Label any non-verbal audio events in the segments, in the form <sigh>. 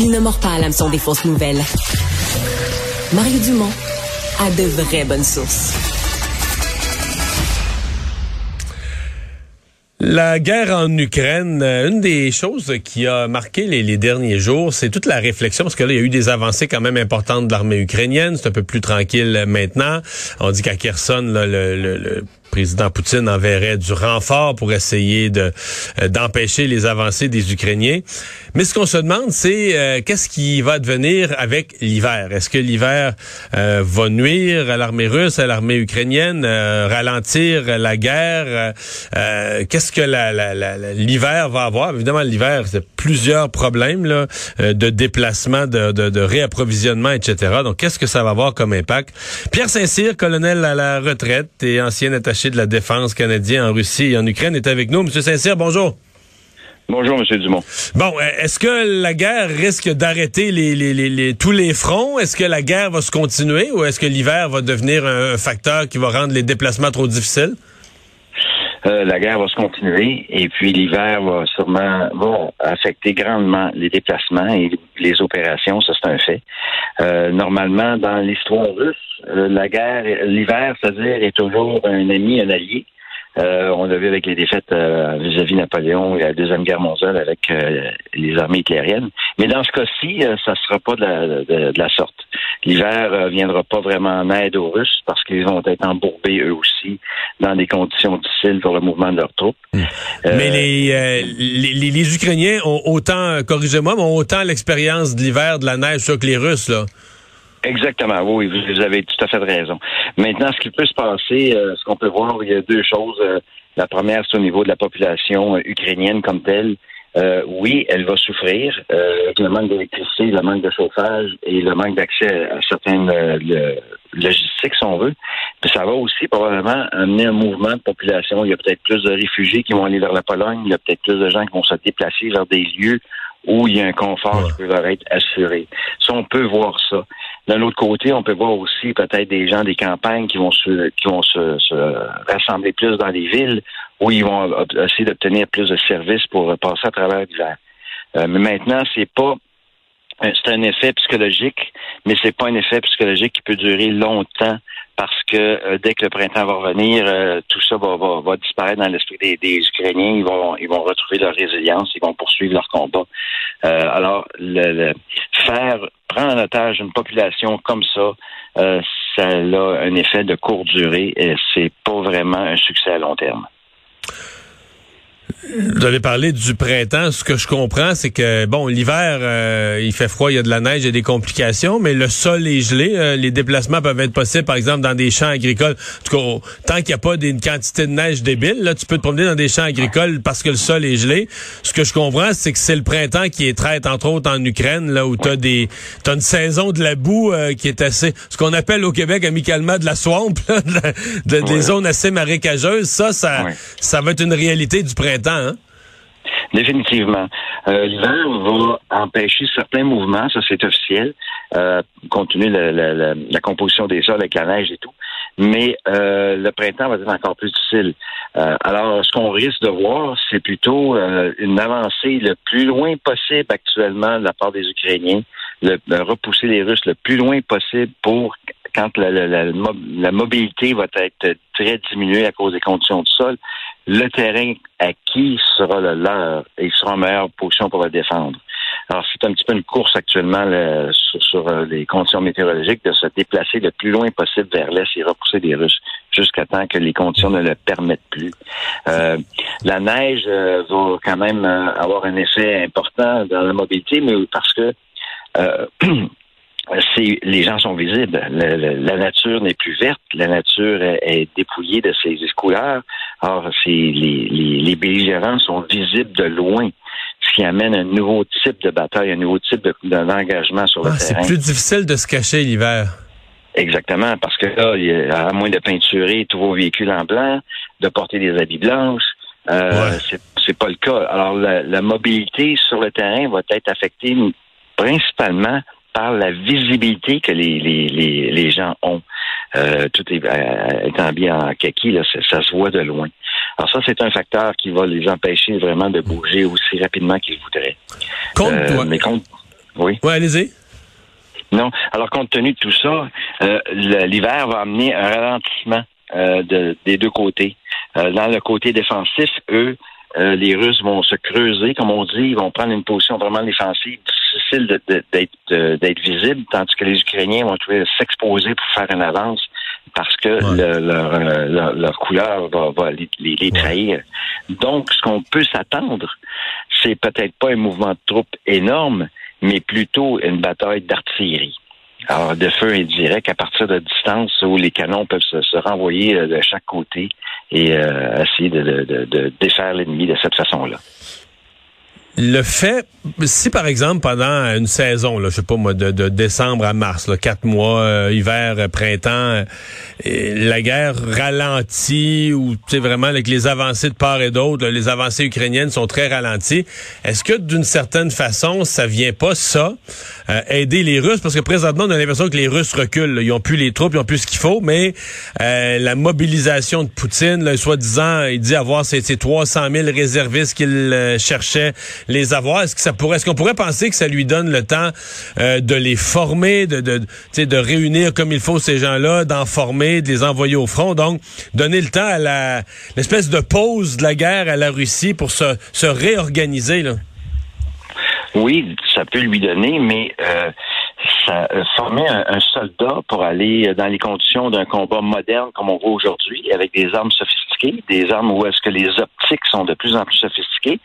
Il ne mord pas à l'hameçon des fausses nouvelles. Mario Dumont a de vraies bonnes sources. La guerre en Ukraine, euh, une des choses qui a marqué les, derniers jours, c'est toute la réflexion, parce que là, il y a eu des avancées quand même importantes de l'armée ukrainienne. C'est un peu plus tranquille maintenant. On dit qu'à Kherson, le, le président Poutine enverrait du renfort pour essayer euh, d'empêcher les avancées des Ukrainiens. Mais ce qu'on se demande, c'est euh, qu'est-ce qui va devenir avec l'hiver? Est-ce que l'hiver euh, va nuire à l'armée russe, à l'armée ukrainienne, ralentir la guerre? Qu'est-ce que l'hiver va avoir? Évidemment, l'hiver, c'est plusieurs problèmes là, de déplacement, de, de, de réapprovisionnement, etc. Donc, qu'est-ce que ça va avoir comme impact? Pierre Saint-Cyr, colonel à la retraite et ancien attaché de la défense canadien en Russie et en Ukraine, est avec nous. Monsieur Saint-Cyr, bonjour. Bonjour, M. Dumont. Bon, euh, est-ce que la guerre risque d'arrêter les, tous les fronts? Est-ce que la guerre va se continuer ou est-ce que l'hiver va devenir un, facteur qui va rendre les déplacements trop difficiles? Euh, la guerre va se continuer et puis l'hiver va sûrement va affecter grandement les déplacements et les opérations, ça c'est un fait. Euh, normalement, dans l'histoire russe, euh, la guerre, l'hiver, c'est-à-dire, est toujours un ami, un allié. Euh, on l'a vu avec les défaites euh, vis-à-vis Napoléon et la Deuxième Guerre mondiale avec les armées hitlériennes. Mais dans ce cas-ci, ça ne sera pas de la, sorte. L'hiver ne viendra pas vraiment en aide aux Russes parce qu'ils vont être embourbés eux aussi dans des conditions difficiles pour le mouvement de leurs troupes. Hmm. Mais les, les, les, Ukrainiens ont autant, corrigez-moi, ont autant l'expérience de l'hiver, de la neige que les Russes, là. Exactement, oui, vous avez tout à fait raison. Maintenant, ce qui peut se passer, euh, ce qu'on peut voir, il y a deux choses. Euh, la première, c'est au niveau de la population euh, ukrainienne comme telle. oui, elle va souffrir avec le manque d'électricité, le manque de chauffage et le manque d'accès à certaines logistiques, si on veut. Mais ça va aussi probablement amener un mouvement de population. Il y a peut-être plus de réfugiés qui vont aller vers la Pologne. Il y a peut-être plus de gens qui vont se déplacer vers des lieux où il y a un confort qui peut leur être assuré. Ça, on peut voir ça. D'un autre côté, on peut voir aussi peut-être des gens des campagnes qui vont se qui vont se, rassembler plus dans les villes où ils vont essayer d'obtenir plus de services pour passer à travers l'hiver. Euh, mais maintenant, c'est pas c'est un effet psychologique, mais c'est pas un effet psychologique qui peut durer longtemps parce que euh, dès que le printemps va revenir, euh, tout ça va, va, va, disparaître dans l'esprit des, des, Ukrainiens. Ils vont, ils vont retrouver leur résilience, ils vont poursuivre leur combat. Euh, alors, le, faire en otage une population comme ça, ça a un effet de courte durée et c'est pas vraiment un succès à long terme. Vous avez parlé du printemps. Ce que je comprends, c'est que bon, l'hiver, euh, il fait froid, il y a de la neige, il y a des complications, mais le sol est gelé. Euh, les déplacements peuvent être possibles, par exemple, dans des champs agricoles. En tout cas, tant qu'il n'y a pas une quantité de neige débile, là, tu peux te promener dans des champs agricoles parce que le sol est gelé. Ce que je comprends, c'est que c'est le printemps qui est traite, entre autres en Ukraine, là où tu as des, t'as une saison de la boue euh, qui est assez, ce qu'on appelle au Québec amicalement de la swamp, <laughs> de, des zones assez marécageuses. Ça, ça, ça va être une réalité du printemps. Hein? Définitivement. Euh, L'hiver va empêcher certains mouvements, ça c'est officiel, euh, compte tenu de la, composition des sols avec la neige et tout. Mais euh, le printemps va être encore plus difficile. Euh, alors, ce qu'on risque de voir, c'est plutôt une avancée le plus loin possible actuellement de la part des Ukrainiens, repousser les Russes le plus loin possible pour quand la, la, mobilité va être très diminuée à cause des conditions du sol, le terrain acquis sera le leur et il sera en meilleure position pour le défendre. Alors, c'est un petit peu une course actuellement sur, euh, les conditions météorologiques de se déplacer le plus loin possible vers l'est et repousser des Russes jusqu'à temps que les conditions ne le permettent plus. Euh, la neige euh, va quand même avoir un effet important dans la mobilité, mais parce que <clears throat> les gens sont visibles. la nature n'est plus verte, la nature est, dépouillée de ses couleurs. Or, c'est les, les, belligérants sont visibles de loin. ce qui amène un nouveau type de bataille, un nouveau type d'engagement sur le ah, terrain. C'est plus difficile de se cacher l'hiver. Exactement, parce que là, il y a, à moins de peinturer tous vos véhicules en blanc, de porter des habits blanches, euh, c'est pas le cas. Alors, la, mobilité sur le terrain va être affectée principalement par la visibilité que les, les, les, gens ont. Euh, tout est, euh, étant bien en kaki, là, ça, se voit de loin. Alors ça, c'est un facteur qui va les empêcher vraiment de bouger aussi rapidement qu'ils voudraient. Compte euh, mais compte, oui. Oui, allez-y. Non. Alors, compte tenu de tout ça, l'hiver va amener un ralentissement de, des deux côtés. dans le côté défensif, eux, les Russes vont se creuser, comme on dit, ils vont prendre une position vraiment défensive difficile d'être visible, tandis que les Ukrainiens vont trouver s'exposer pour faire une avance parce que leur, leur, couleur va, les, trahir. Donc, ce qu'on peut s'attendre, c'est peut-être pas un mouvement de troupes énorme, mais plutôt une bataille d'artillerie. Alors, de feu indirect à partir de distance où les canons peuvent se, renvoyer euh, de chaque côté et euh, essayer de, de défaire l'ennemi de cette façon-là le fait, si par exemple pendant une saison, là, je sais pas moi, de, décembre à mars, là, quatre mois, euh, hiver, euh, printemps, euh, la guerre ralentit ou tu sais vraiment avec les avancées de part et d'autre, les avancées ukrainiennes sont très ralenties. Est-ce que d'une certaine façon, ça vient pas ça aider les Russes? Parce que présentement on a l'impression que les Russes reculent, ils ont plus les troupes, ils ont plus ce qu'il faut, mais la mobilisation de Poutine, soi-disant, il dit avoir ces, ces 300 000 réservistes qu'il cherchait les avoir? Est-ce que ça pourrait, est-ce qu'on pourrait penser que ça lui donne le temps euh, de les former, de, de, de réunir comme il faut ces gens-là, d'en former, de les envoyer au front, donc donner le temps à la l'espèce de pause de la guerre à la Russie pour se, se réorganiser là. Oui, ça peut lui donner, mais euh, ça, euh, former un, soldat pour aller dans les conditions d'un combat moderne comme on voit aujourd'hui, avec des armes sophistiquées, des armes où est-ce que les optiques sont de plus en plus sophistiquées,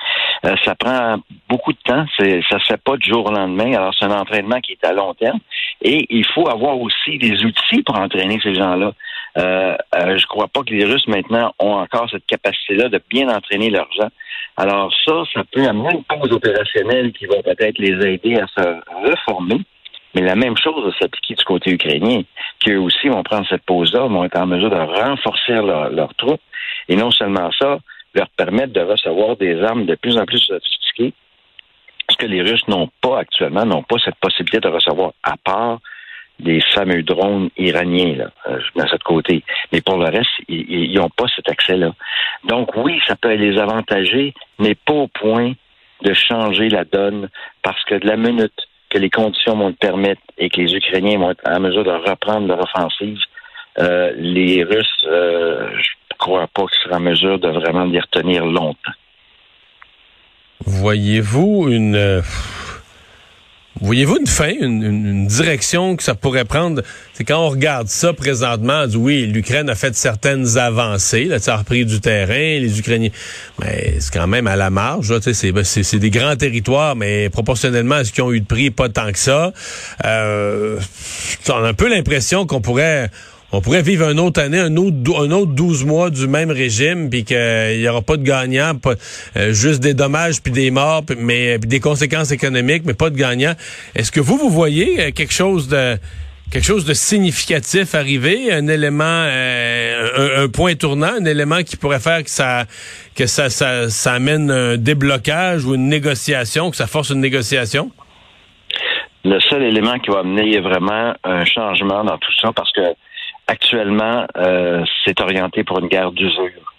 euh, ça prend beaucoup de temps. Ça se fait pas du jour au lendemain. Alors c'est un entraînement qui est à long terme, et il faut avoir aussi des outils pour entraîner ces gens-là. Euh, euh, je crois pas que les Russes maintenant ont encore cette capacité-là de bien entraîner leurs gens. Alors ça, ça peut amener une pause opérationnelle qui va peut-être les aider à se reformer. Mais la même chose va s'appliquer du côté ukrainien, qui eux aussi vont prendre cette pause-là, vont être en mesure de renforcer leurs troupes, et non seulement ça, leur permettre de recevoir des armes de plus en plus sophistiquées, ce que les Russes n'ont pas actuellement, n'ont pas cette possibilité de recevoir, à part des fameux drones iraniens, là, euh, de ce côté. Mais pour le reste, ils n'ont pas cet accès-là. Donc oui, ça peut les avantager, mais pas au point de changer la donne, parce que de la minute que les conditions vont le permettre et que les Ukrainiens vont être en mesure de reprendre leur offensive, euh, les Russes, euh, je ne crois pas qu'ils seront en mesure de vraiment les retenir longtemps. Voyez-vous une euh, Voyez-vous une fin, une, direction que ça pourrait prendre? C'est quand on regarde ça présentement, on dit oui, l'Ukraine a fait certaines avancées, là, ça a repris du terrain, les Ukrainiens, mais c'est quand même à la marge, c'est, des grands territoires, mais proportionnellement à ce qu'ils ont eu de prix, pas tant que ça. Euh, on a un peu l'impression qu'on pourrait on pourrait vivre une autre année, un autre, un autre 12 mois du même régime, puis qu'il n'y aura pas de gagnants, pas, euh, juste des dommages puis des morts, mais des conséquences économiques, mais pas de gagnants. Est-ce que vous, vous voyez euh, quelque chose de quelque chose de significatif arriver, un élément, euh, un, point tournant, un élément qui pourrait faire que ça que ça, ça, ça amène un déblocage ou une négociation, que ça force une négociation? Le seul élément qui va amener vraiment un changement dans tout ça, parce que Actuellement, euh, c'est orienté pour une guerre d'usure.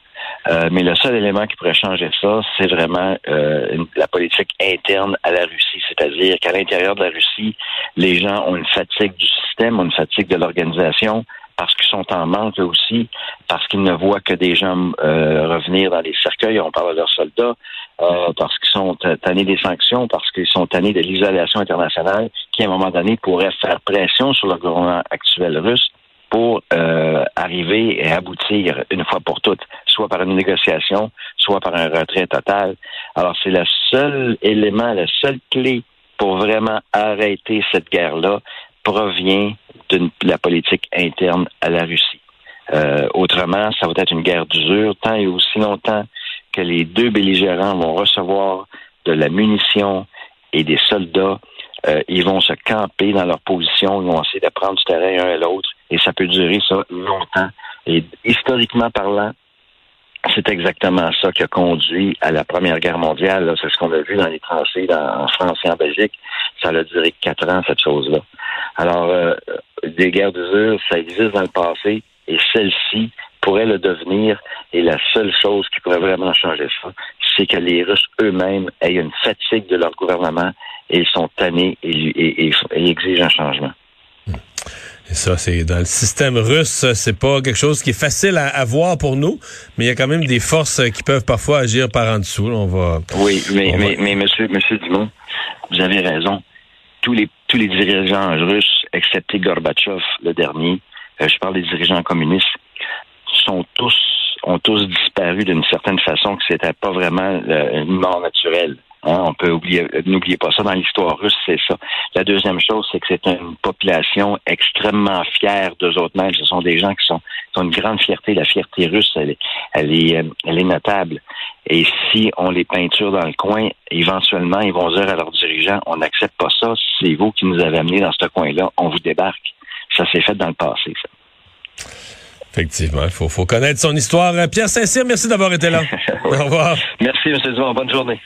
Euh, mais le seul élément qui pourrait changer ça, c'est vraiment euh, la politique interne à la Russie. C'est-à-dire qu'à l'intérieur de la Russie, les gens ont une fatigue du système, ont une fatigue de l'organisation, parce qu'ils sont en manque aussi, parce qu'ils ne voient que des gens revenir dans les cercueils, on parle de leurs soldats, parce qu'ils sont tannés des sanctions, parce qu'ils sont tannés de l'isolation internationale, qui à un moment donné pourrait faire pression sur le gouvernement actuel russe pour euh, arriver et aboutir une fois pour toutes, soit par une négociation, soit par un retrait total. Alors c'est le seul élément, la seule clé pour vraiment arrêter cette guerre-là provient de la politique interne à la Russie. Euh, autrement, ça va être une guerre d'usure tant et aussi longtemps que les deux belligérants vont recevoir de la munition et des soldats. Euh, ils vont se camper dans leur position, ils vont essayer de prendre du terrain un à l'autre, et ça peut durer ça longtemps. Et historiquement parlant, c'est exactement ça qui a conduit à la Première Guerre mondiale. C'est ce qu'on a vu dans les tranchées en France et en Belgique. Ça a duré quatre ans, cette chose-là. Alors, euh, des guerres d'usure, ça existe dans le passé, et celle-ci pourrait le devenir. Et la seule chose qui pourrait vraiment changer ça, c'est que les Russes eux-mêmes aient une fatigue de leur gouvernement et ils sont tannés et, exigent un changement. Et ça, c'est dans le système russe, c'est pas quelque chose qui est facile à, voir pour nous, mais il y a quand même des forces qui peuvent parfois agir par en dessous. on va. Oui, mais, mais, mais, monsieur, monsieur Dumont, vous avez raison. Tous les tous les dirigeants russes, excepté Gorbatchev, le dernier, euh, je parle des dirigeants communistes, sont tous ont tous disparu d'une certaine façon que c'était pas vraiment euh, une mort naturelle. Hein, on peut oublier, n'oubliez pas ça dans l'histoire russe, c'est ça. La deuxième chose, c'est que c'est une population extrêmement fière d'eux autres mêmes. Ce sont des gens qui sont, qui ont une grande fierté. La fierté russe, elle est, elle est, euh, elle est notable. Et si on les peinture dans le coin, éventuellement, ils vont dire à leurs dirigeants, on n'accepte pas ça. C'est vous qui nous avez amenés dans ce coin-là. On vous débarque. Ça s'est fait dans le passé, ça. Effectivement, il faut, faut connaître son histoire. Pierre Saint-Cyr, merci d'avoir été là. <laughs> Au revoir. Merci, M. Dumont. Bonne journée.